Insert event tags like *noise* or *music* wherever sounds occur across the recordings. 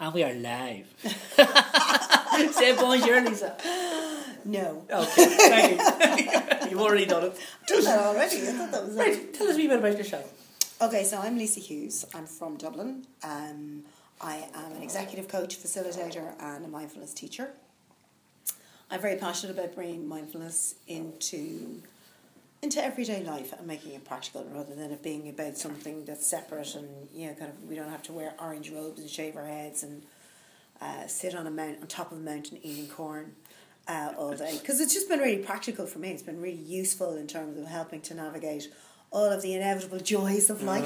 And we are live. *laughs* Say bonjour, Lisa. No. Okay, thank you. *laughs* You've already done it. Done that already. I thought that was it. Right, tell us a wee bit about yourself. Okay, so I'm Lisa Hughes. I'm from Dublin. Um, I am an executive coach, facilitator, and a mindfulness teacher. I'm very passionate about bringing mindfulness into into everyday life and making it practical rather than it being about something that's separate and you know kind of we don't have to wear orange robes and shave our heads and uh, sit on a mount on top of a mountain eating corn uh, all day because it's just been really practical for me. It's been really useful in terms of helping to navigate all of the inevitable joys of life,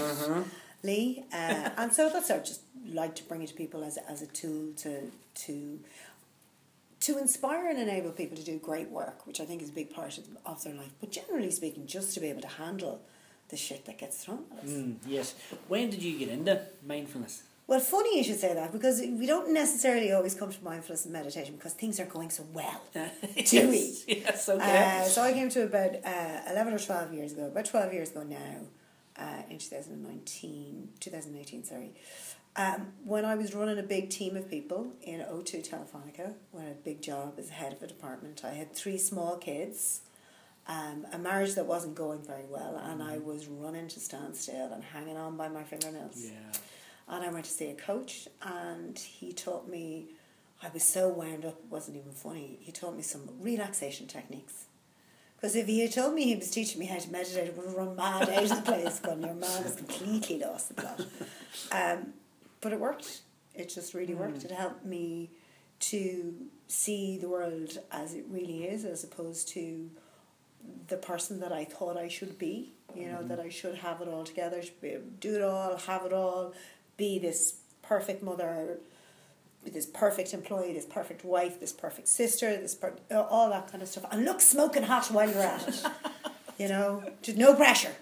Lee. Uh, and so that's I just like to bring it to people as as a tool to to to inspire and enable people to do great work, which I think is a big part of, of their life. But generally speaking, just to be able to handle the shit that gets thrown at us. Mm, yes. When did you get into mindfulness? Well, funny you should say that because we don't necessarily always come to mindfulness and meditation because things are going so well. Do *laughs* we? yes, yes, okay. Uh, so I came to about uh, 11 or 12 years ago, about 12 years ago now, uh, in 2019, 2018, sorry, um, when I was running a big team of people in O2 Telefonica, when I had a big job as head of a department. I had three small kids, um, a marriage that wasn't going very well, and I was running to stand still and hanging on by my fingernails. yeah. And I went to see a coach, and he taught me. I was so wound up, it wasn't even funny. He taught me some relaxation techniques. Because if he had told me he was teaching me how to meditate, I would have run mad out of the place. Going, your man has completely lost the plot. Um, but it worked. It just really worked. It helped me to see the world as it really is, as opposed to the person that I thought I should be. You know, that I should have it all together, should be able to do it all, have it all, be this perfect mother, this perfect employee, this perfect wife, this perfect sister, this per- all that kind of stuff. And look smoking hot while you're at it. *laughs* you know, just no pressure.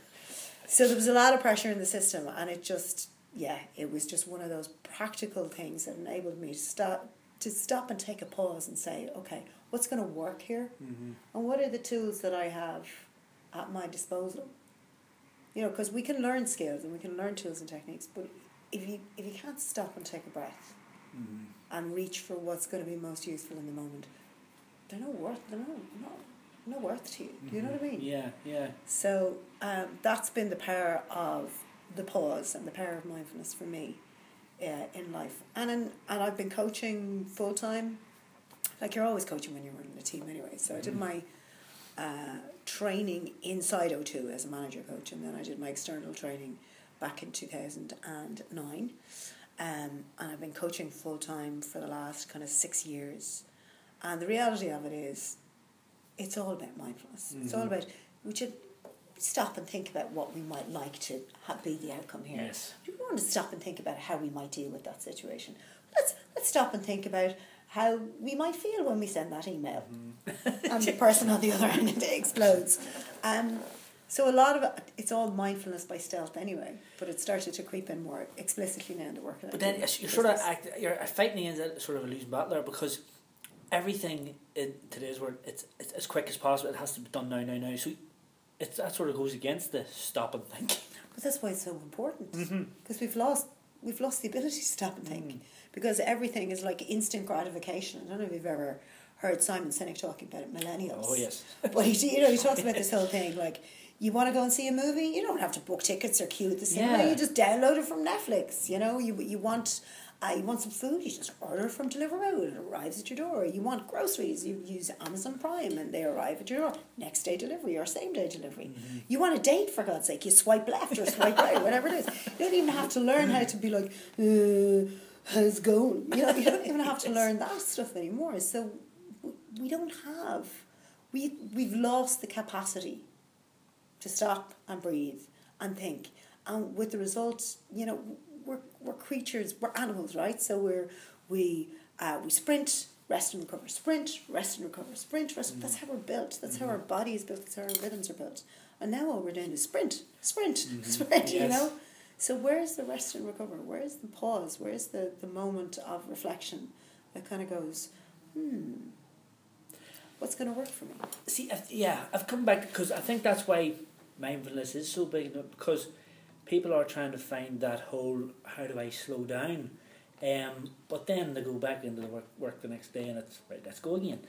So there was a lot of pressure in the system, and it just, yeah, it was just one of those practical things that enabled me to stop, to stop and take a pause and say, okay, what's going to work here, mm-hmm. and what are the tools that I have at my disposal. You know, because we can learn skills and we can learn tools and techniques, but if you if you can't stop and take a breath and reach for what's going to be most useful in the moment, they're not worth. They're no no no worth to you. Do you know what I mean? Yeah, yeah. So um, that's been the power of the pause and the power of mindfulness for me uh, in life. And in, and I've been coaching full time. Like you're always coaching when you're running a team anyway. So I did my uh, training inside O2 as a manager coach, and then I did my external training back in 2009. Um, and I've been coaching full time for the last kind of six years. And the reality of it is, it's all about mindfulness. It's all about, we should stop and think about what we might like to have be the outcome here. Yes. We want to stop and think about how we might deal with that situation. Let's let's stop and think about how we might feel when we send that email, and the *laughs* person on the other end *laughs* explodes. Um, so a lot of it, it's all mindfulness by stealth anyway, but it started to creep in more explicitly now in the work. But then you're sort of act, you're fighting against a sort of a losing battle there because everything in today's world it's, it's as quick as possible. It has to be done now, now, now. So it's that sort of goes against the stop and think. *laughs* But that's why it's so important mm-hmm. because we've lost we've lost the ability to stop and think mm. because everything is like instant gratification. I don't know if you've ever heard Simon Sinek talking about it, millennials. Oh yes. But he, you know, he *laughs* talks about this whole thing like. You want to go and see a movie? You don't have to book tickets or queue at the cinema. Yeah. You just download it from Netflix. You know, you you want uh, you want some food, you just order from Deliveroo. and It arrives at your door. You want groceries, you use Amazon Prime and they arrive at your door. Next day delivery or same day delivery. You want a date for God's sake? You swipe left or swipe right, whatever it is. You don't even have to learn how to be like, uh, how's going? You know, you don't even have to learn that stuff anymore. So we don't have, we we've lost the capacity to stop and breathe and think. And with the results, you know, we're, we're creatures, we're animals, right? So we're we uh, we sprint, rest and recover, sprint, rest and recover, sprint, rest. That's how we're built. That's how our body is built. That's how our rhythms are built. And now all we're doing is sprint, sprint, *laughs* sprint. You know. So where's the rest and recover? Where's the pause? Where's the the moment of reflection that kind of goes, hmm, what's going to work for me? See, yeah, I've come back because I think that's why mindfulness is so big because people are trying to find that whole how do I slow down Um, but then they go back into the work, work the next day and it's right, let's go again.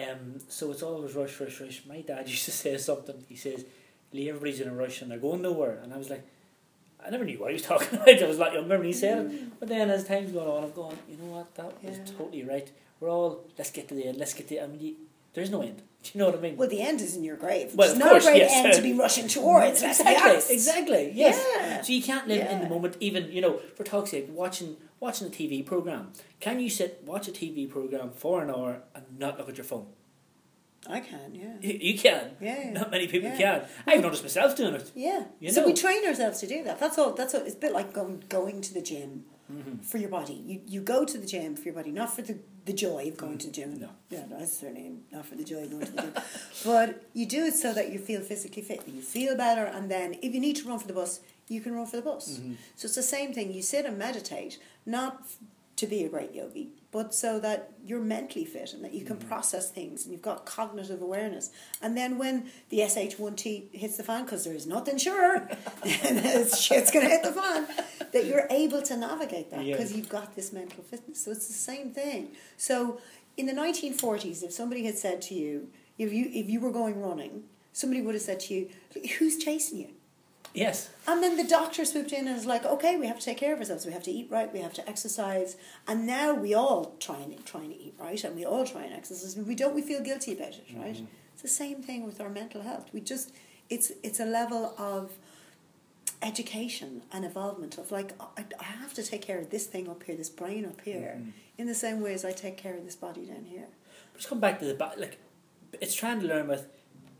Um, so it's always rush, rush, rush. My dad *laughs* used to say something. He says, "Lee, everybody's in a rush and they're going nowhere." And I was like, I never knew what he was *laughs* talking about. I was like, younger when he said it. But then as time's gone on, I'm going, you know what? That was totally right. We're all let's get to the end. Let's get to. the end. I mean, there's no end. Do *laughs* you know what I mean? Well, the end is in your grave. Well, it's not course, a great yes. end to be *laughs* rushing towards. exactly, exactly. Yes. Yeah. So you can't live in the moment. Even you know, for talk's sake, watching watching a TV program. Can you sit watch a TV program for an hour and not look at your phone? I can, yeah. *laughs* You, can. Yeah, yeah. Not many people Yeah. can. I've noticed myself doing it. Yeah. You know. so we train ourselves to do that. That's all. That's all. It's a bit like going going to the gym Mm-hmm. for your body. You you go to the gym for your body, not for the, the joy of going to the gym. No. Yeah, no, that's certainly not for the joy of going to the gym. *laughs* but you do it so that you feel physically fit. You feel better, and then if you need to run for the bus, you can run for the bus. Mm-hmm. So it's the same thing. You sit and meditate, not to be a great yogi, but so that you're mentally fit and that you can Mm-hmm. process things and you've got cognitive awareness. And then when the SH1T hits the fan, because there's nothing sure, *laughs* and shit's going to hit the fan, that you're able to navigate that because you've got this mental fitness. So it's the same thing. So in the 1940s, if somebody had said to you, if you if you were going running, somebody would have said to you, "Who's chasing you?" Yes. And then the doctor swooped in and was like, "Okay, we have to take care of ourselves. We have to eat right. We have to exercise." And now we all try and trying to eat right, and we all try and exercise. We don't. We feel guilty about it, right? Mm-hmm. It's the same thing with our mental health. We just it's it's a level of education and involvement of like I, I have to take care of this thing up here, this brain up here, mm-hmm. in the same way as I take care of this body down here. Just come back to the ba- like. It's trying to learn with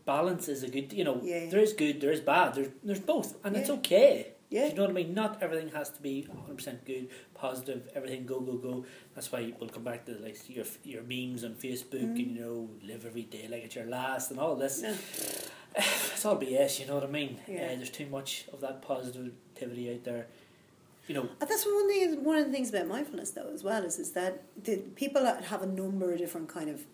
balance is a good. You know, Yeah. there is good, there is bad. There's there's both, and it's okay. Yeah. You know what I mean? Not everything has to be hundred percent good, positive. Everything go go go. That's why we'll come back to like your your memes on Facebook and you know live every day like it's your last and all this. Yeah. *sighs* It's all BS. You know what I mean? Yeah. Uh, there's too much of that positivity out there. You know. And that's one thing. One of the things about mindfulness, though, as well, is is that the people have a number of different kind of,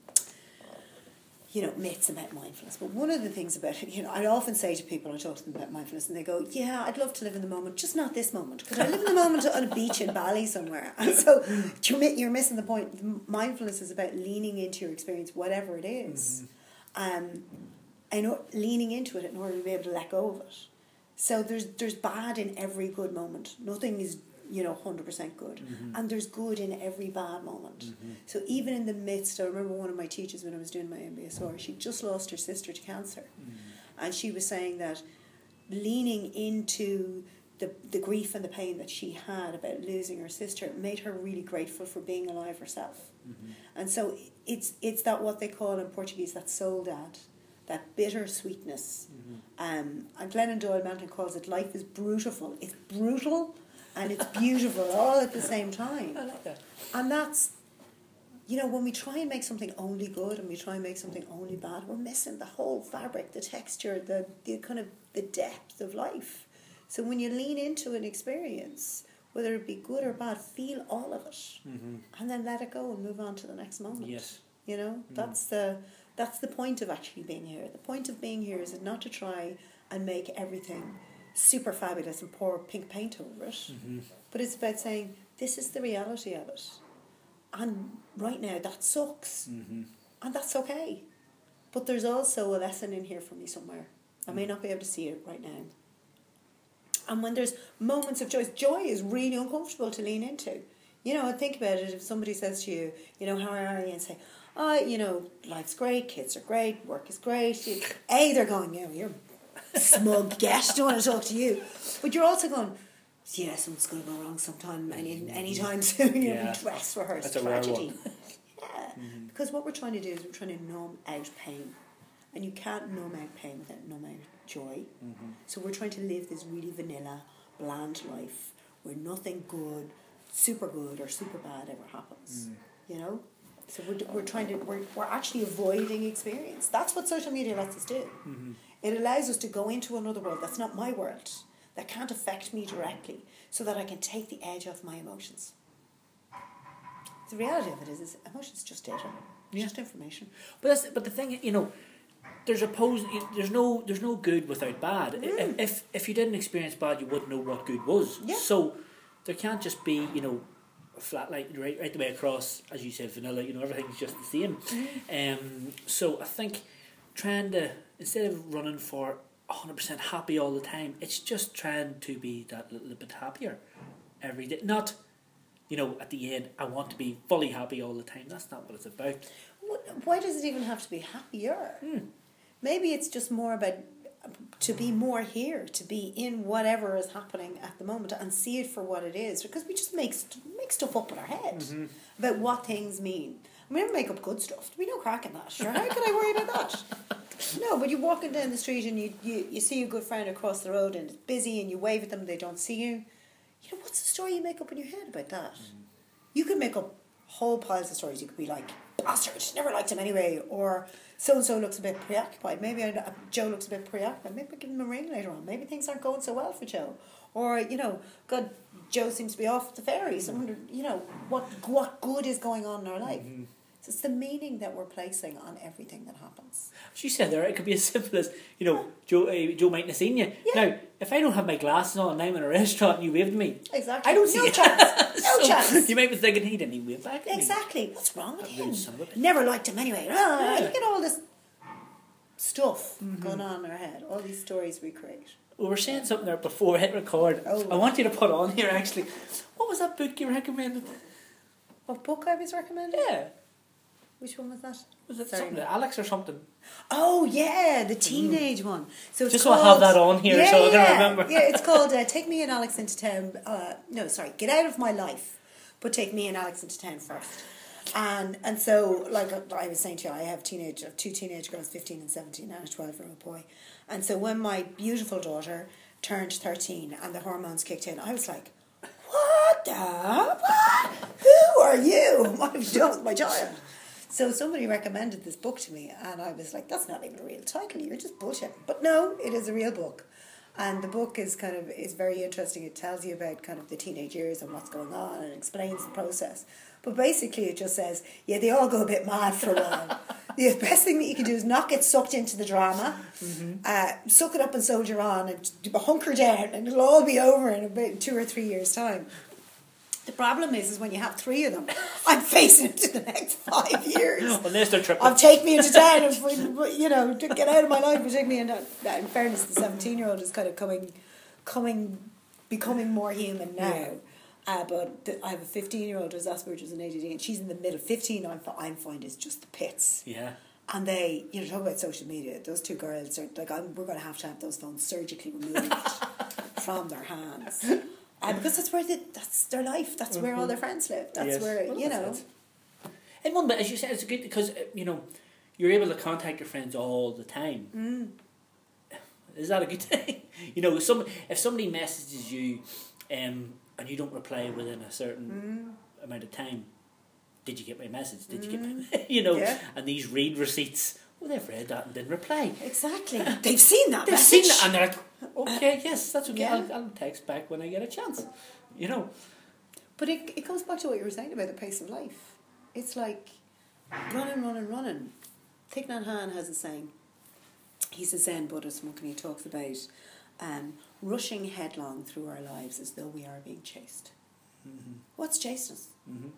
you know, myths about mindfulness. But one of the things about it, you know, I often say to people, I talk to them about mindfulness, and they go, "Yeah, I'd love to live in the moment, just not this moment, because I live in the moment on a beach in Bali somewhere." *laughs* And so you're you're missing the point. Mindfulness is about leaning into your experience, whatever it is, um, and leaning into it in order to be able to let go of it. So there's there's bad in every good moment. Nothing is you know hundred percent good, mm-hmm. and there's good in every bad moment. Mm-hmm. So even in the midst, I remember one of my teachers when I was doing my MBSR, she just lost her sister to cancer, mm-hmm. and she was saying that leaning into the the grief and the pain that she had about losing her sister made her really grateful for being alive herself. And so it's it's that what they call in Portuguese that saudade, that bitter sweetness. Um, and Glennon Doyle Melton calls it life is brutal. It's brutal and it's beautiful *laughs* all at the same time. I like that. And that's, you know, when we try and make something only good and we try and make something only bad, we're missing the whole fabric, the texture, the, the kind of the depth of life. So when you lean into an experience, whether it be good or bad, feel all of it, mm-hmm. and then let it go and move on to the next moment. Yes. You know, mm. that's the that's the point of actually being here. The point of being here is not to try and make everything super fabulous and pour pink paint over it, mm-hmm. but it's about saying this is the reality of it, and right now that sucks, mm-hmm. and that's okay. But there's also a lesson in here for me somewhere. I may mm. not be able to see it right now. And when there's moments of joy, joy is really uncomfortable to lean into. You know, think about it. If somebody says to you, you know, how are you? And say, oh, you know, life's great, kids are great, work is great. You, *laughs* A, they're going, yeah, you're smug guest. don't want to talk to you. But you're also going, yeah, something's going to go wrong sometime, any anytime *laughs* soon. You'll Yeah. dress rehearsed That's tragedy. yeah, because what we're trying to do is we're trying to numb out pain, and you can't numb out pain without numb out joy. So we're trying to live this really vanilla, bland life where nothing good, super good or super bad ever happens. You know. So we're, we're trying to we're, we're actually avoiding experience. That's what social media lets us do. Mm-hmm. It allows us to go into another world that's not my world, that can't affect me directly, so that I can take the edge off my emotions. The reality of it is, is emotions just data, Yeah. just information. But that's but the thing, you know, there's oppose. There's no there's no good without bad. If, if if you didn't experience bad, you wouldn't know what good was. Yeah. So there can't just be you know. Flat like right right the way across, as you said, vanilla. You know, everything's just the same. Um, so I think trying to instead of running for hundred percent happy all the time, it's just trying to be that little bit happier every day. Not, you know, at the end, I want to be fully happy all the time. That's not what it's about. Wh- Why does it even have to be happier? Hmm. Maybe it's just more about to be more here, to be in whatever is happening at the moment and see it for what it is. Because we just make st- make stuff up in our head Mm-hmm. about what things mean. We make up good stuff. We no crack in that. Sure, how could I worry about that? *laughs* No, but you're walking down the street and you, you, you see a good friend across the road and it's busy and you wave at them, they don't see you. You know, what's the story you make up in your head about that? You could make up whole piles of stories. You could be like, bastard, she never liked him anyway, or so and so looks a bit preoccupied. Maybe I, uh, Joe looks a bit preoccupied. Maybe I give him a ring later on. Maybe things aren't going so well for Joe. Or, you know, God, Joe seems to be off the. So I wonder, you know, what, what good is going on in our life? So it's the meaning that we're placing on everything that happens. You said there, it could be as simple as, you know, Joe, uh, Joe mightn't have seen you. Yeah. Now, if I don't have my glasses on and I'm in a restaurant and you waved at me, Exactly. I don't see no you. chance. *laughs* No So, chance. You might be thinking, he didn't even wave back at me. Exactly. What's wrong with That him? rude son of a bitch. Never liked him anyway. Ah, Yeah. Look at all this stuff Mm-hmm. going on in our head. All these stories we create. We were saying something there before hit record. Oh. I want you to put on here actually. What was that book you recommended? What book I was recommending? Yeah. Which one was that? Was it Sorry. something Alex or something? Oh yeah, the teenage one. So it's Mm. Just so I have that on here yeah, so I can yeah, remember. yeah, it's *laughs* called uh, "Take Me and Alex into Town." Uh, no, sorry, "Get Out of My Life," but take me and Alex into town first. And and so, like I was saying to you, I have teenage, I have two teenage girls, fifteen and seventeen, and a twelve year old boy. And so when my beautiful daughter turned thirteen and the hormones kicked in, I was like, "What the? What? Who are you? What have you done with my child?" So somebody recommended this book to me, and I was like, "That's not even a real title. You're just bullshit." But no, it is a real book, and the book is kind of is very interesting. It tells you about kind of the teenage years and what's going on, and explains the process. But basically, it just says, yeah, they all go a bit mad for a while. *laughs* the best thing that you can do is not get sucked into the drama, uh, suck it up and soldier on, and hunker down, and it'll all be over in about two or three years' time. The problem is, is when you have three of them, I'm facing into the next five years. *laughs* Unless they're tripping. Of take me into town, you know, to get out of my life, and take me into. In fairness, the seventeen-year-old is kind of coming, coming, becoming more human now. Yeah. Uh, but the, I have a fifteen-year-old who's Asperger's and ADD, and she's in the middle. Fifteen, I'm I'm find is just the pits. Yeah. And they, you know, talk about social media. Those two girls are like, I'm, we're going to have to have those phones surgically removed *laughs* from their hands, uh, because that's where the, that's their life. That's where all their friends live. That's Yes. where Well, you know. And one but as you said, it's good because, uh, you know, you're able to contact your friends all the time. Mm. Is that a good *laughs* thing? you know, some if somebody messages you um, and you don't reply within a certain Mm. amount of time, did you get my message? Did you get my, *laughs* you know, Yeah. and these read receipts, well, they've read that and didn't reply. Exactly. They've seen that. They've message. seen that and they're like, okay, yes, that's okay, Yeah. I'll, I'll text back when I get a chance. You know, But it, it goes back to what you were saying about the pace of life. It's like running, running, running. Thich Nhat Hanh has a saying. He's a Zen Buddhist monk and he talks about um, rushing headlong through our lives as though we are being chased. What's chasing us? Mhm.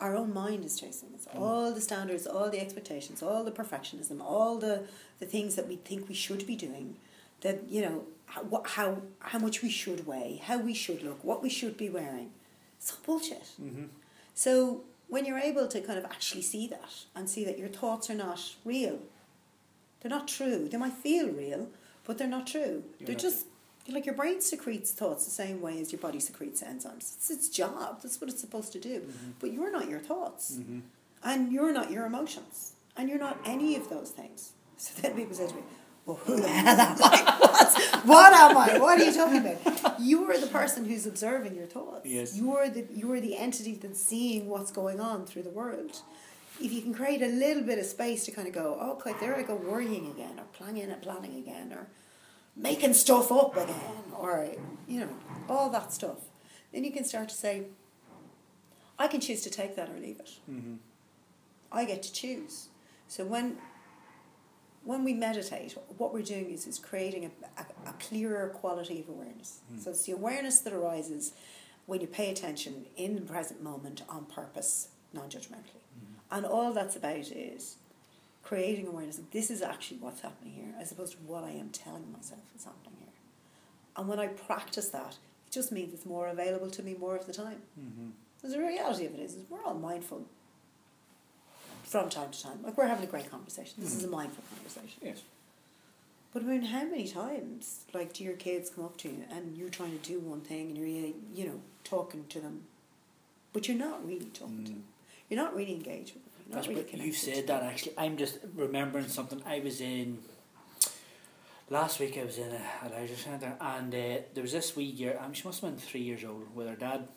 Our own mind is chasing us. All the standards, all the expectations, all the perfectionism, all the, the things that we think we should be doing. That, you know, how, what- how, how much we should weigh, how we should look, what we should be wearing. It's all bullshit. Mhm. So when you're able to kind of actually see that and see that your thoughts are not real, they're not true. They might feel real, but they're not true. You're they're not just like your brain secretes thoughts the same way as your body secretes enzymes. It's its job. That's what it's supposed to do. But you're not your thoughts, Mhm. and you're not your emotions, and you're not any of those things. So then people say to me, "Well, who the hell am I? *laughs* What? What am I? What are you talking about? You are the person who's observing your thoughts. Yes. You are the you are the entity that's seeing what's going on through the world. If you can create a little bit of space to kind of go, oh, okay, there I go worrying again, or planning and planning again, or making stuff up again, or you know, all that stuff, then you can start to say, I can choose to take that or leave it. Mhm. I get to choose. So when when we meditate, what we're doing is is creating a, a, a clearer quality of awareness. So it's the awareness that arises when you pay attention in the present moment on purpose, non judgmentally. Mm-hmm. And all that's about is creating awareness of this is actually what's happening here, as opposed to what I am telling myself is happening here. And when I practice that, it just means it's more available to me more of the time. Mm-hmm. Because the reality of it is, is we're all mindful from time to time. Like we're having a great conversation. This is a mindful conversation. Yes. But I mean, how many times, like, do your kids come up to you and you're trying to do one thing and you're, you know, talking to them, but you're not really talking to them. You're not really engaged with them. That's really you said that actually. I'm just remembering something. I was in last week. I was in a, a leisure centre, and uh, there was this wee girl. Um, she must have been three years old with her dad,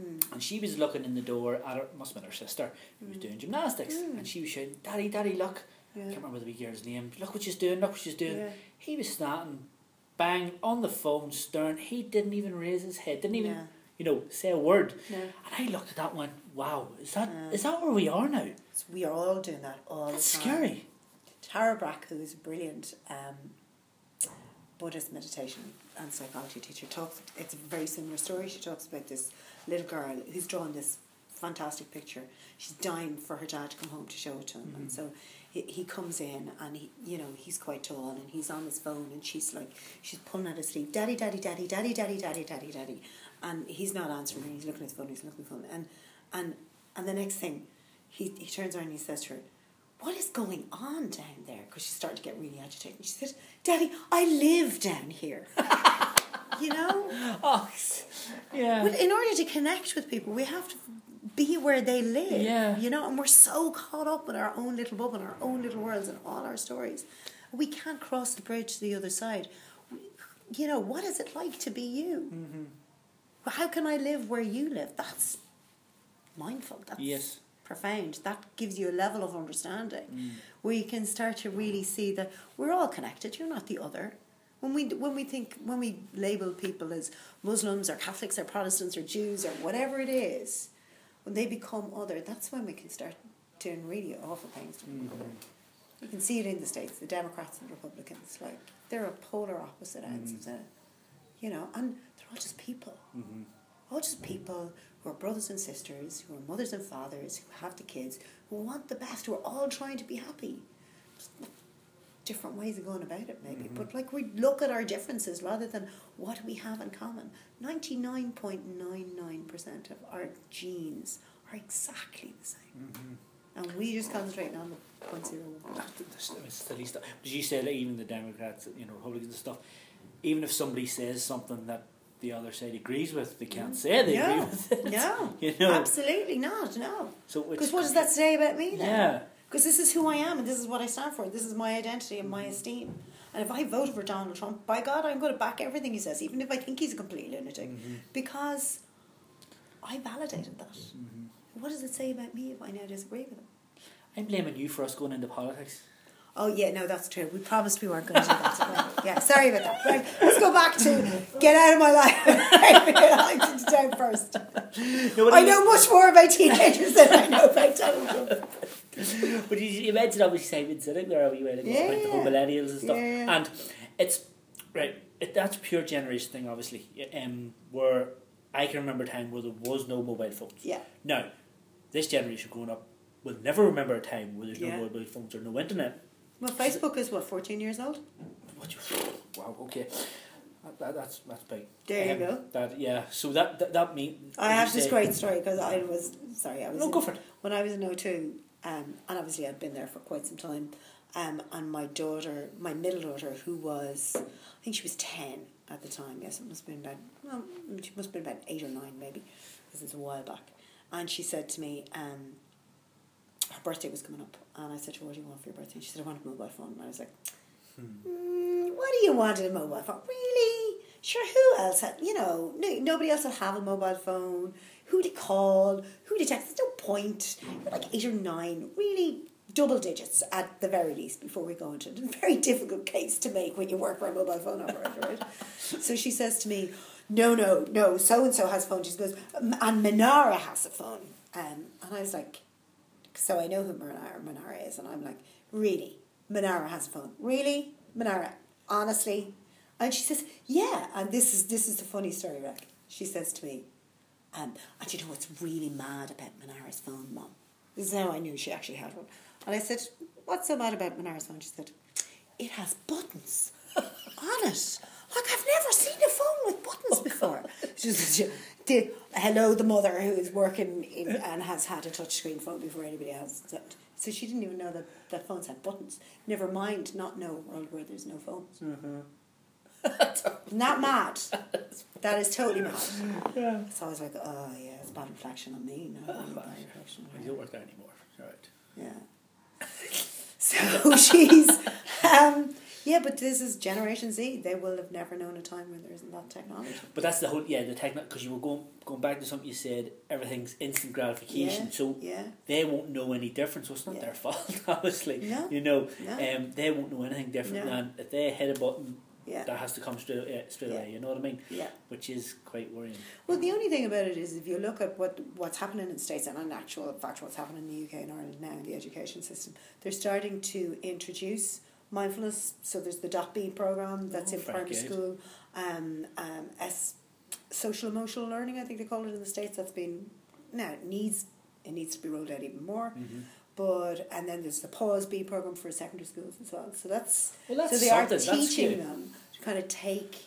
Mm. and she was looking in the door at her. Must have been her sister who was doing gymnastics, Mm. and she was shouting, "Daddy, Daddy, look!" I can't remember the wee girl's name. Look what she's doing. Look what she's doing. Yeah. He was standing, bang on the phone, stern. He didn't even raise his head. Didn't even, Yeah. you know, say a word. No. And I looked at that went, "Wow, is that is Yeah. that where we are now? We are all doing that all That's the time. scary." Tara Brach, who is a brilliant um, Buddhist meditation and psychology teacher, talks. It's a very similar story. She talks about this little girl who's drawn this fantastic picture. She's dying for her dad to come home to show it to him, and so he, he comes in and he, you know, he's quite tall and he's on his phone and she's like, she's pulling at his sleeve, daddy, daddy, daddy, daddy, daddy, daddy, daddy, daddy, and he's not answering. He's looking at his phone. He's looking at his phone, and and and the next thing, he he turns around and he says to her, what is going on down there? Because she started to get really agitated. She said, Daddy, I live down here. *laughs* you know? *laughs* Oh, yeah. But in order to connect with people, we have to be where they live. Yeah. You know, and we're so caught up in our own little bubble, our own little worlds, and all our stories. We can't cross the bridge to the other side. You know, what is it like to be you? Mm-hmm. How can I live where you live? That's mindful. That's Yes. profound. That gives you a level of understanding Mm. where you can start to really see that we're all connected. You're not the other. When we when we think when we label people as Muslims or Catholics or Protestants or Jews or whatever it is, when they become other, that's when we can start doing really awful things to people. You can see it in the states. The Democrats and Republicans, like they're a polar opposite ends of the, you know, and they're all just people Mm-hmm. all just people who are brothers and sisters, who are mothers and fathers, who have the kids, who want the best, who are all trying to be happy. Just different ways of going about it, maybe. Mm-hmm. But like we look at our differences rather than what we have in common. Ninety nine point nine nine percent of our genes are exactly the same, mm-hmm. and we just concentrate on the point zero one. That- the- silly. But you said that even the Democrats, you know, Republicans and stuff, even if somebody says something that the other side agrees with, they can't say they agree with it. no, *laughs* You know. absolutely not. No, So because what does that say about me then? Yeah. Because this is who I am and this is what I stand for. This is my identity and Mm-hmm. my esteem. And if I vote for Donald Trump, by God, I'm going to back everything he says, even if I think he's a complete lunatic, Mm-hmm. because I validated that. Mm-hmm. What does it say about me if I now disagree with him? I'm blaming you for us going into politics. Oh yeah, no, that's true. We promised we weren't going to do that. Yeah, sorry about that. Right, let's go back to get out of my life. *laughs* I like to down first. No, I know much more about teenagers than I know about Donald. But you, you mentioned obviously Simon Sinek there wee while ago Yeah, about the whole millennials and stuff, yeah. and it's right. It, that's pure generation thing, obviously. Um, where I can remember a time where there was no mobile phones. Yeah. Now, this generation growing up will never remember a time where there's Yeah. no mobile phones or no internet. Well, Facebook is what, 14 years old? What you, wow, okay. That, that, that's that's big. There you Um, go. That yeah. So that that, that mean I have this great story because I was sorry I was No, in- go for it. when I was in O2, um, and obviously I'd been there for quite some time. Um, and my daughter, my middle daughter, who was I think she was ten at the time. Yes, it must have been about well, she must have been about eight or nine maybe, because it's a while back. And she said to me, um, her birthday was coming up, and I said to her, "What do you want for your birthday?" And she said, "I want a mobile phone." And I was like, mm, "What do you want in a mobile phone? Really? Sure. Who else? Had, you know, no, nobody else will have a mobile phone. Who to call? Who to text? There's no point. You're like eight or nine, really." Double digits at the very least before we go into it. A very difficult case to make when you work for a mobile phone operator, right? so she says to me, No, no, no, so and so has a phone. She goes, And Manara has a phone. Um, and I was like, so I know who Manara, Manara is, and I'm like, really? Manara has a phone. Really? Manara, honestly? And she says, yeah. And this is this is the funny story, Rick. She says to me, Um, and you know what's really mad about Manara's phone, Mom? This is how I knew she actually had one. And I said, What's so mad about Manara's phone? She said, It has buttons *laughs* on it. Like, I've never seen a phone with buttons before. she said, the, hello, the mother who is working in, and has had a touchscreen phone before anybody else. So she didn't even know that, that phones had buttons. Never mind not know a world where there's no phones. Mm-hmm. *laughs* Not mad. *laughs* That is totally mad. Yeah. So I was like, oh yeah, it's bad reflection on me. No, oh, bad *laughs* inflection. You don't work there anymore. Right. Yeah. so she's, um, yeah, but this is Generation Z. They will have never known a time when there isn't that technology. But that's the whole, yeah, the technology, because you were going going back to something you said, everything's instant gratification. Yeah, so yeah. they won't know any different, so it's not Yeah. their fault, *laughs* obviously. No, You know, no. um, they won't know anything different No. than if they hit a button, Yeah. that has to come straight, uh, straight away, you know what I mean? Yeah. Which is quite worrying. Well, the only thing about it is if you look at what what's happening in the States and in actual fact what's happening in the UK and Ireland now in the education system, they're starting to introduce mindfulness. So there's the Dot B program that's Oh, in primary good. school, um, um, S, social emotional learning. I think they call it in the States. That's been now it needs it needs to be rolled out even more. Mm-hmm. But and then there's the Paws b program for secondary schools as well. So that's Well, that's so they are something, teaching them to kind of take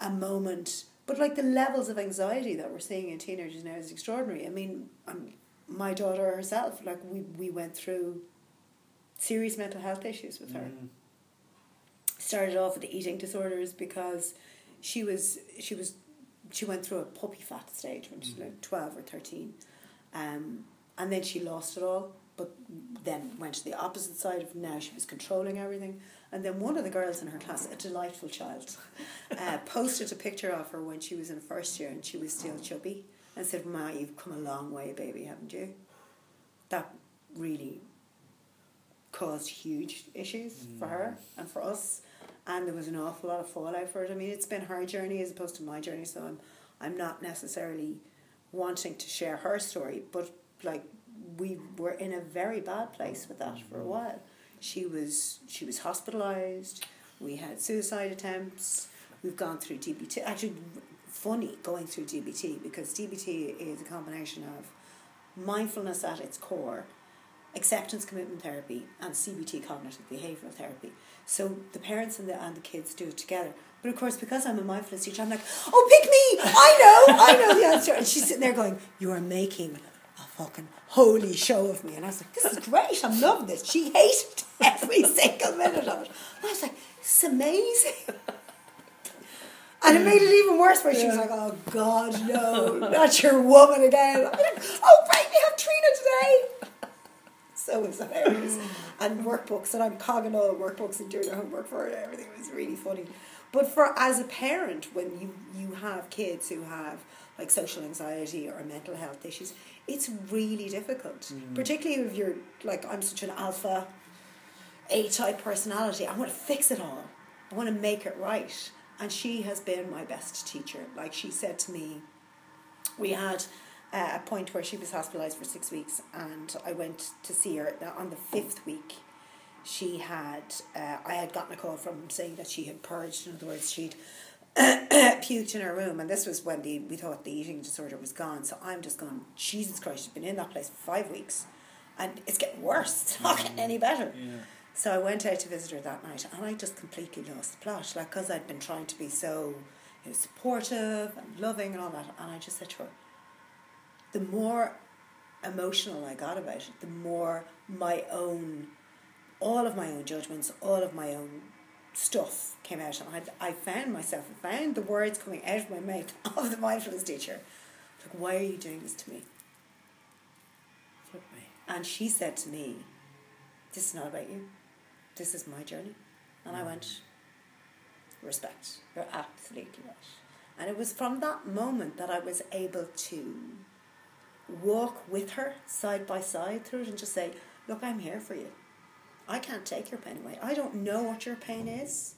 a moment. But like the levels of anxiety that we're seeing in teenagers now is extraordinary. I mean, um, my daughter herself, like we we went through serious mental health issues with her. Mm. Started off with eating disorders because she was she was she went through a puppy fat stage when she was like twelve or thirteen, um, and then she lost it all. But then went to the opposite side of now she was controlling everything. And then one of the girls in her class, a delightful child, *laughs* uh, posted a picture of her when she was in first year and she was still chubby and said, Ma, you've come a long way, baby, haven't you? That really caused huge issues for her mm. and for us. And there was an awful lot of fallout for it. I mean, it's been her journey as opposed to my journey, so I'm, I'm not necessarily wanting to share her story, but like we were in a very bad place with that for a mm. while. She was she was hospitalized. We had suicide attempts. We've gone through DBT. Actually, funny going through DBT because DBT is a combination of mindfulness at its core, acceptance commitment therapy, and CBT cognitive behavioral therapy. So the parents and the and the kids do it together. But of course, because I'm a mindfulness teacher, I'm like, oh, pick me! I know, I know the answer. And she's sitting there going, you are making a fucking holy show of me. And I was like, this is great. I'm loving this. She hated *laughs* every single minute of it. And I was like, it's amazing. And it made it even worse where she was like, oh God, no, not your woman again. I'm like, oh, great, we have Trina today. So it was hilarious. And workbooks, and I'm cogging all the workbooks and doing the homework for it. everything. Was really funny. But for as a parent, when you, you have kids who have like social anxiety or mental health issues, it's really difficult. Mm. Particularly if you're like, I'm such an alpha A type personality. I want to fix it all. I want to make it right. And she has been my best teacher. Like she said to me, we had uh, a point where she was hospitalized for six weeks, and I went to see her on the fifth week. She had, uh, I had gotten a call from saying that she had purged. In other words, she'd *coughs* puked in her room, and this was when the we thought the eating disorder was gone. So I'm just going, Jesus Christ, she's been in that place for five weeks, and it's getting worse. It's not getting any better. Yeah. So I went out to visit her that night, and I just completely lost the plot. Like, because I'd been trying to be so you know, supportive and loving and all that, and I just said to her, the more emotional I got about it, the more my own, all of my own judgments, all of my own stuff came out, and I, I found myself, I found the words coming out of my mouth *laughs* of the mindfulness teacher. Like, why are you doing this to me? Me. And she said to me, This is not about you. This is my journey. And I mm. went, Respect. You're absolutely right. And it was from that moment that I was able to walk with her side by side through it and just say, Look, I'm here for you. I can't take your pain away. I don't know what your pain is,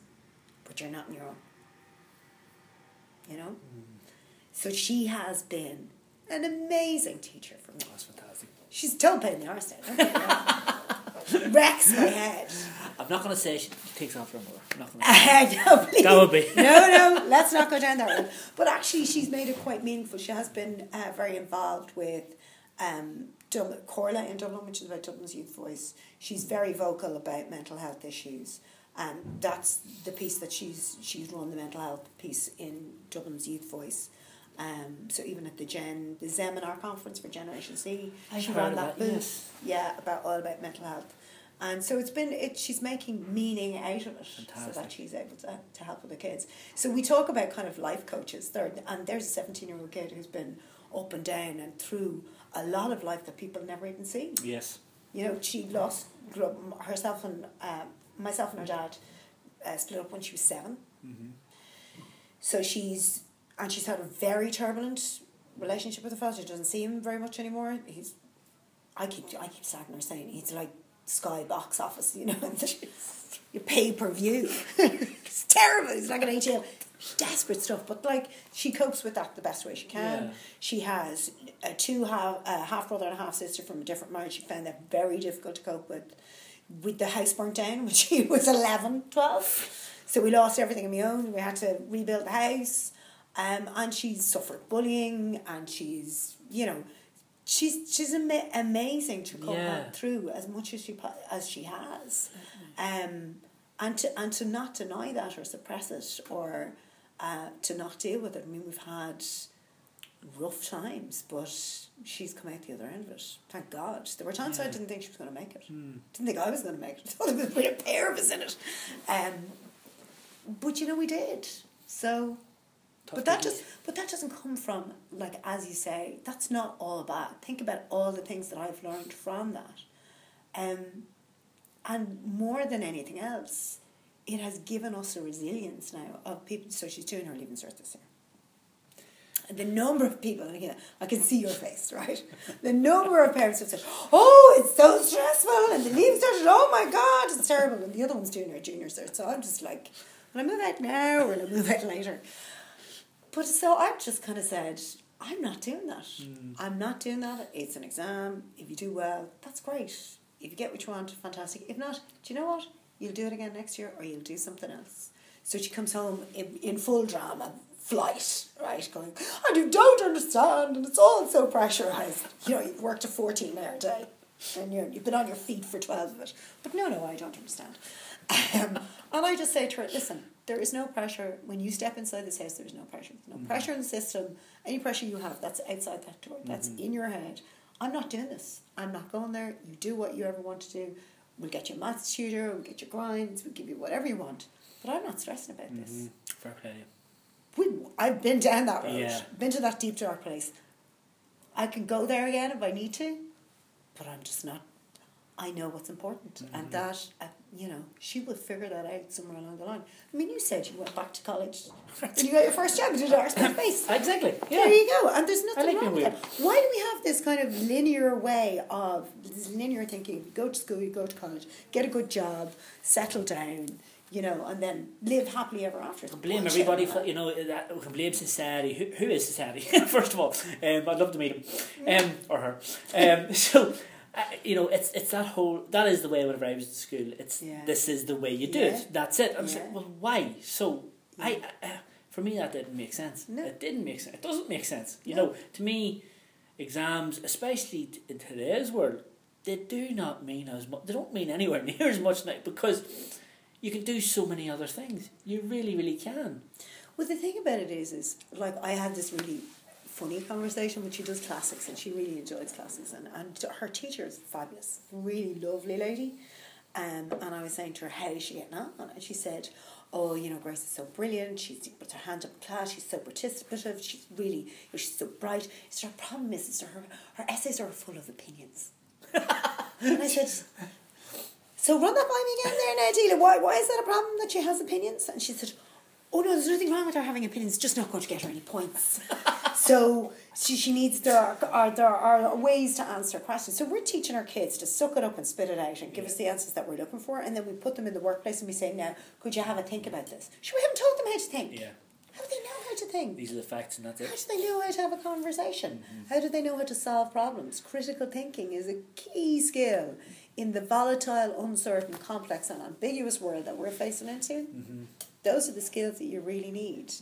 but you're not on your own. You know? Mm. So she has been an amazing teacher for me. That's fantastic. She's still pain in the arse now. don't get me wrong. Wrecks my head. I I'm not going to say she takes after her mother. I'm not going to. no. That would be. *laughs* no, no, let's not go down that road. But actually, she's made it quite meaningful. She has been uh, very involved with um, Dublin, Comhairle in Dublin, which is about Dublin's youth voice. She's very vocal about mental health issues. And that's the piece that she's she's run the mental health piece in Dublin's Youth Voice. Um, so even at the Gen the Seminar conference for Generation C, I've she ran that that, booth. yes. Yeah, about all about mental health. And so it's been it she's making meaning out of it so that she's able to, to help other kids. So we talk about kind of life coaches there and there's a seventeen year old kid who's been up and down and through a lot of life that people never even see. Yes. You know, she lost grew up, herself and uh, myself and her dad uh, split up when she was 7 Mm-hmm. So she's and she's had a very turbulent relationship with her father. She doesn't see him very much anymore. He's I keep I keep sagging her saying he's like Sky box office, you know, you pay per view. it's terrible. It's like an ATL. Desperate stuff, but like she copes with that the best way she can. Yeah. She has a two half a half brother and a half sister from a different marriage. She found that very difficult to cope with. With the house burnt down when she *laughs* was 11, 12. So we lost everything on my own. We had to rebuild the house. Um, and she's suffered bullying and she's, you know, she's she's ama- amazing to come Yeah. through as much as she as she has. Um, and to and to not deny that or suppress it or uh, to not deal with it. I mean, we've had rough times, but she's come out the other end of it. Thank God. There were times I didn't think she was going to make it. Hmm. Didn't think I was going to make it. thought *laughs* there was a pair of us in it. Um, but you know, we did. So, but that just but that doesn't come from like as you say. That's not all bad. Think about all the things that I've learned from that. Um, and more than anything else, it has given us a resilience now of people. So she's doing her leaving cert this year. And the number of people, and again, I can see your face, right? The number of parents who said, "Oh, it's so stressful," and the leaving cert, "Oh my God, it's terrible," and the other one's doing her junior cert. So I'm just like, "Will I move out now, or will I move out later?" But so I've just kind of said, I'm not doing that. I'm not doing that. It's an exam. If you do well, that's great. If you get what you want, fantastic. If not, do you know what? You'll do it again next year or you'll do something else. So she comes home in, in full drama, flight, right? Going, and you don't understand, and it's all so pressurised. You know, you've worked a 14 hour day and you're, you've been on your feet for 12 of it. But no, no, I don't understand. *laughs* Um, and I just say to her, listen, there is no pressure. When you step inside this house, there is no pressure. There's no pressure in the system. Any pressure you have, that's outside that door. That's in your head. I'm not doing this. I'm not going there. You do what you ever want to do. We'll get you a maths tutor. We'll get you grinds. We'll give you whatever you want. But I'm not stressing about this. Mhm. Fair play. We, I've been down that road. Yeah. Been to that deep dark place. I can go there again if I need to, but I'm just not. I know what's important, Mm-hmm. and that uh, you know she will figure that out somewhere along the line. I mean, you said you went back to college *laughs* and you got your first job. You did art space. *laughs* Exactly. There you go, and there's nothing like wrong with that. Why do we have this kind of linear way of this linear thinking? You go to school, you go to college, get a good job, settle down, you know, and then live happily ever after. blame everybody for you know that blame society. Who, who is society? *laughs* First of all, um, I'd love to meet him um, or her. Um, so uh, you know, it's it's that whole that is the way whenever I was in school. It's Yeah. this is the way you do Yeah. it. That's it. I'm Yeah. like, well, why? So I. Uh, for me, that didn't make sense. No. It didn't make sense. It doesn't make sense. You No. know, to me, exams, especially in today's world, they do not mean as much. They don't mean anywhere *laughs* near as much now because you can do so many other things. You really, really can. Well, the thing about it is, is like I had this really funny conversation but she does classics and she really enjoys classics and, and her teacher is fabulous, really lovely lady. Um, and I was saying to her, how is she getting on? And she said, oh, you know, Grace is so brilliant. She's puts her hand up in class. She's so participative. She's really, you know, she's so bright. So her problem is, is her, her essays are full of opinions. *laughs* and I said, so run that by me again there now. Why, why is that a problem that she has opinions? And she said, oh no, there's nothing wrong with her having opinions, just not going to get her any points. *laughs* so she, she needs, there are, are, there are ways to answer questions. So we're teaching our kids to suck it up and spit it out and give us the answers that we're looking for. And then we put them in the workplace and we say, now, could you have a think about this? Sure, we haven't taught them how to think. Yeah. How do they know how to think? These are the facts, and that's it. How do they know how to have a conversation? Mm-hmm. How do they know how to solve problems? Critical thinking is a key skill in the volatile, uncertain, complex, and ambiguous world that we're facing into. Mm-hmm. Those are the skills that you really need.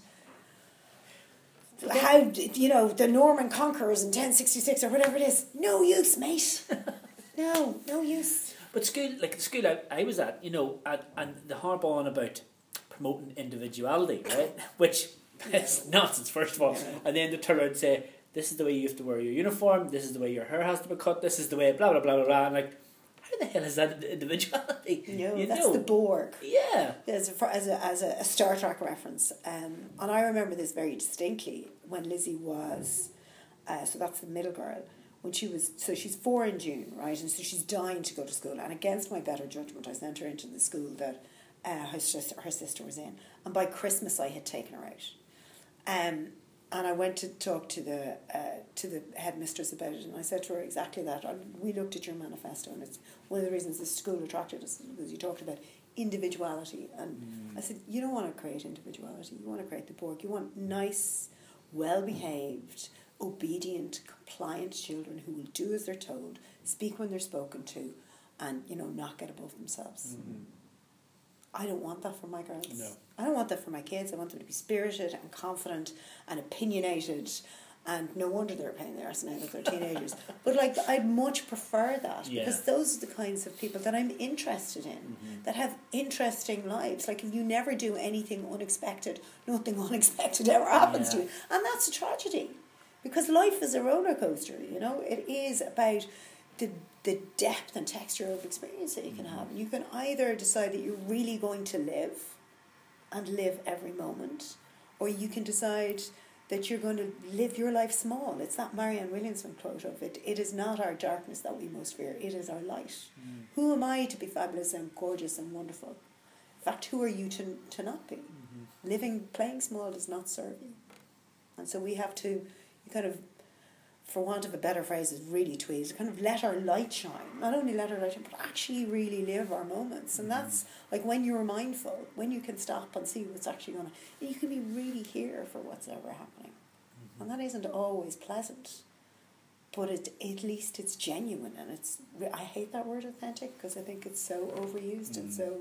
How, you know, the Norman Conquerors in 1066 or whatever it is, no use, mate. *laughs* no, no use. But school, like the school I, I was at, you know, and, and the harp on about promoting individuality, right? *laughs* Which is nonsense, first of all. And then they turn around and say, this is the way you have to wear your uniform, this is the way your hair has to be cut, this is the way, blah, blah, blah, blah, blah. And like, how the hell is that *laughs* individuality? No, you that's know? the Borg. Yeah. As a, as a, as a, a Star Trek reference. Um, and I remember this very distinctly when Lizzie was, uh, so that's the middle girl, when she was, so she's four in June, right? And so she's dying to go to school. And against my better judgment, I sent her into the school that uh, her, sister, her sister was in. And by Christmas, I had taken her out. Um, and I went to talk to the uh, to the headmistress about it, and I said to her exactly that. I, we looked at your manifesto, and it's one of the reasons the school attracted us because you talked about individuality. And mm. I said, you don't want to create individuality. You want to create the Borg. You want nice, well behaved, obedient, compliant children who will do as they're told, speak when they're spoken to, and you know not get above themselves. Mm-hmm. I don't want that for my girls. No. I don't want that for my kids. I want them to be spirited and confident and opinionated. And no wonder they're paying their arse now that they're teenagers. *laughs* but like, I'd much prefer that Yeah. because those are the kinds of people that I'm interested in, mm-hmm. that have interesting lives. Like, if you never do anything unexpected, nothing *laughs* unexpected ever happens to you. And that's a tragedy because life is a roller coaster, you know? It is about the, the depth and texture of experience that you can have. Mm-hmm. You can either decide that you're really going to live and live every moment, or you can decide that you're going to live your life small. It's that Marianne Williamson quote of it. It is not our darkness that we most fear, it is our light. Mm. Who am I to be fabulous and gorgeous and wonderful? In fact, who are you to, to not be? Mm-hmm. Living, playing small does not serve you. And so we have to you kind of, for want of a better phrase, is really tweeze, kind of let our light shine. Not only let our light shine, but actually really live our moments. And mm-hmm. that's like when you're mindful, when you can stop and see what's actually going on, you can be really here for what's ever happening. Mm-hmm. And that isn't always pleasant. But it, at least it's genuine and it's. I hate that word authentic because I think it's so overused and mm. so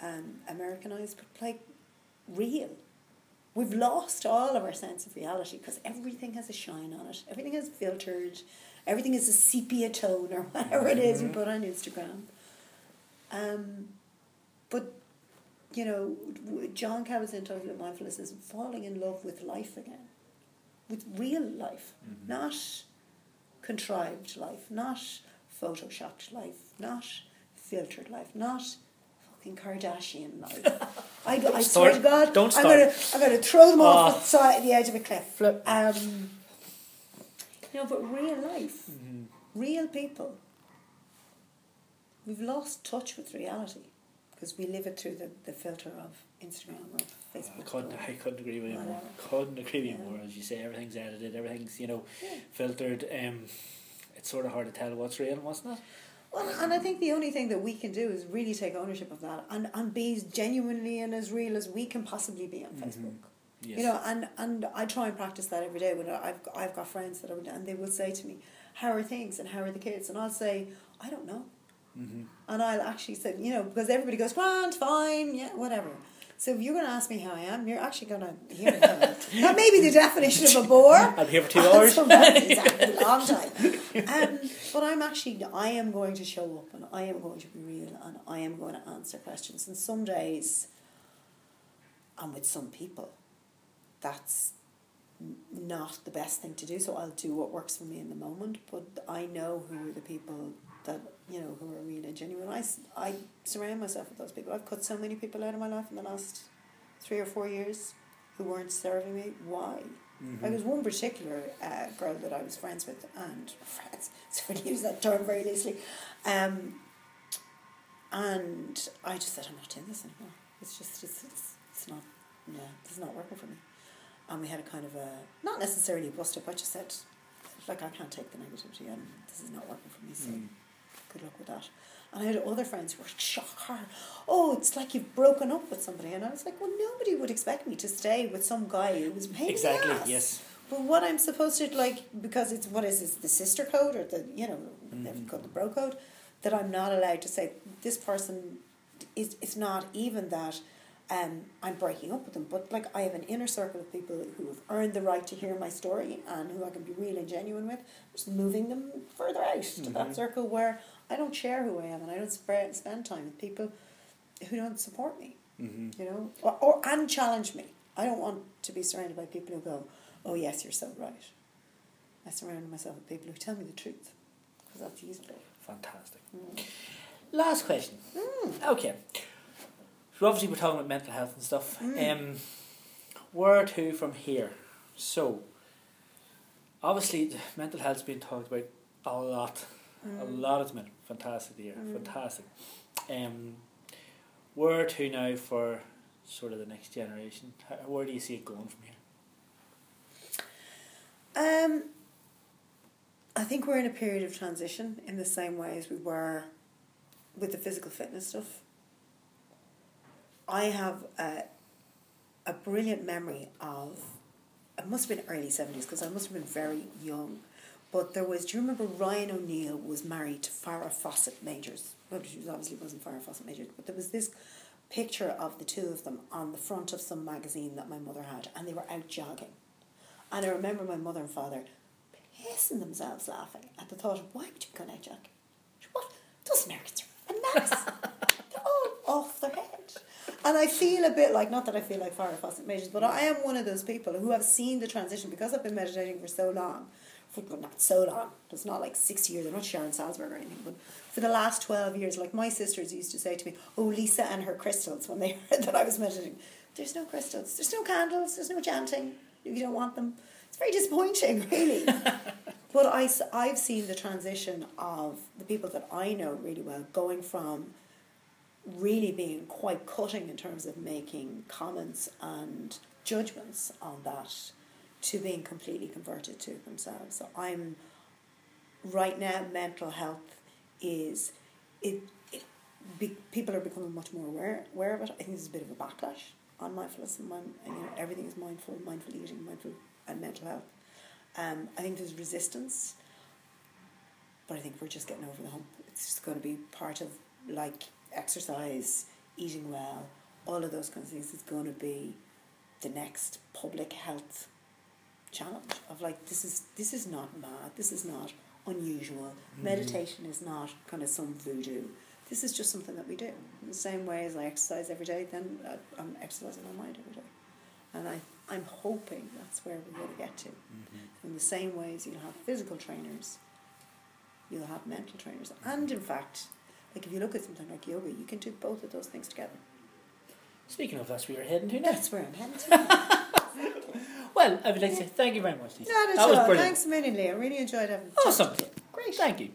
um, Americanized, but like real. We've lost all of our sense of reality because everything has a shine on it. Everything is filtered. Everything is a sepia tone or *laughs* whatever it is we put on Instagram. Um, but, you know, Jon Kabat-Zinn talking about mindfulness is falling in love with life again, with real life, not contrived life, not photoshopped life, not filtered life, not fucking Kardashian life. *laughs* I, I swear to start. God, Don't I'm gonna, I'm gonna throw them off Ah. the side, the edge of a cliff. Flip. Um, you know, but real life, real people. We've lost touch with reality because we live it through the, the filter of Instagram or I Facebook. couldn't, or- I couldn't agree with you more. Whatever. Couldn't agree with you Yeah. more. As you say, everything's edited, everything's you know Yeah. filtered. Um, it's sort of hard to tell what's real and what's not. Well, and I think the only thing that we can do is really take ownership of that and, and be as genuinely and as real as we can possibly be on Facebook. Yes. You know, and, and I try and practice that every day. When I've I've got friends that are and they will say to me, "How are things?" and "How are the kids?" and I'll say, "I don't know," Mhm. and I'll actually say, you know, because everybody goes, "Grand, fine, yeah, whatever." So if you're going to ask me how I am, you're actually going to hear me. that may be the definition of a bore. Be here for two hours. Exactly a long time. Um, but I'm actually, I am going to show up and I am going to be real and I am going to answer questions. And some days, and with some people, that's not the best thing to do. So I'll do what works for me in the moment. But I know who are the people that, you know, who are really genuine. I surround myself with those people. I've cut so many people out of my life in the last three or four years who weren't serving me. Why? Mm-hmm. There was one particular uh, girl that I was friends with, and friends, *laughs* so I use that term very loosely. Um, and I just said, I'm not doing this anymore. It's just, it's, it's, it's not, yeah, this is not working for me. And we had a kind of a, not necessarily a bust up, I just said, like, I can't take the negativity, and this is not working for me, so Mm. Good luck with that. And I had other friends who were shocked. Oh, it's like you've broken up with somebody. And I was like, well, nobody would expect me to stay with some guy who was paying Exactly, yes. But what I'm supposed to like because it's what is this the sister code or the you know Mm-hmm. they've got the bro code that I'm not allowed to say this person is it's not even that um, I'm breaking up with them but like I have an inner circle of people who have earned the right to hear my story and who I can be real and genuine with just moving them further out to Mhm. that circle where I don't share who I am and I don't spread, spend time with people who don't support me Mm-hmm. you know, or, or and challenge me. I don't want to be surrounded by people who go, "Oh yes, you're so right." I surround myself with people who tell me the truth, because that's useful. Fantastic. Mm. Last question. Okay. So obviously we're talking about mental health and stuff. Mm. Um, where to from here? So, obviously mental health's been talked about a lot. A Mm. lot of men. Fantastic to hear. Mm. Fantastic. Um, where to now for sort of the next generation? How, where do you see it going from here? Um, I think we're in a period of transition in the same way as we were with the physical fitness stuff. I have a, a brilliant memory of, it must have been early 70s because I must have been very young. But there was, do you remember Ryan O'Neal was married to Farrah Fawcett Majors? Well, she was obviously wasn't Farrah Fawcett Majors, but there was this picture of the two of them on the front of some magazine that my mother had, and they were out jogging. And I remember my mother and father pissing themselves laughing at the thought of why would you go out jogging? What? Those Americans are bananas. *laughs* They're all off their head. And I feel a bit like, not that I feel like Farrah Fawcett Majors, but I am one of those people who have seen the transition because I've been meditating for so long. For, not so long. It's not like six years. I'm not Sharon Salzberg or anything. But for the last 12 years, like my sisters used to say to me, oh, Lisa and her crystals, when they *laughs* heard that I was meditating. There's no crystals. There's no candles. There's no chanting you don't want them. It's very disappointing, *laughs* really. but I, I've seen the transition of the people that I know really well going from really being quite cutting in terms of making comments and judgments on that to being completely converted to themselves. So I'm right now mental health is it, it be, people are becoming much more aware aware of it. I think there's a bit of a backlash on mindfulness and, mind, everything is mindful, mindful eating, mindful and mental health. Um, I think there's resistance, but I think we're just getting over the hump. It's just going to be part of like exercise, eating well, all of those kinds of things. It's going to be the next public health challenge of like this is this is not mad. This is not unusual. Meditation is not kind of some voodoo. This is just something that we do. In the same way as I exercise every day, then uh, I'm exercising my mind every day. And I, I'm hoping that's where we're going to get to. In the same way as you'll have physical trainers, you'll have mental trainers. And in fact, like if you look at something like yoga, you can do both of those things together. Speaking of that's where you're heading to now. That's where I'm heading to. *laughs* Well, I would like to say thank you very much, Lisa. Not at that was all. brilliant. Thanks a million, Leah. I really enjoyed having chat Awesome. Great. Thank you.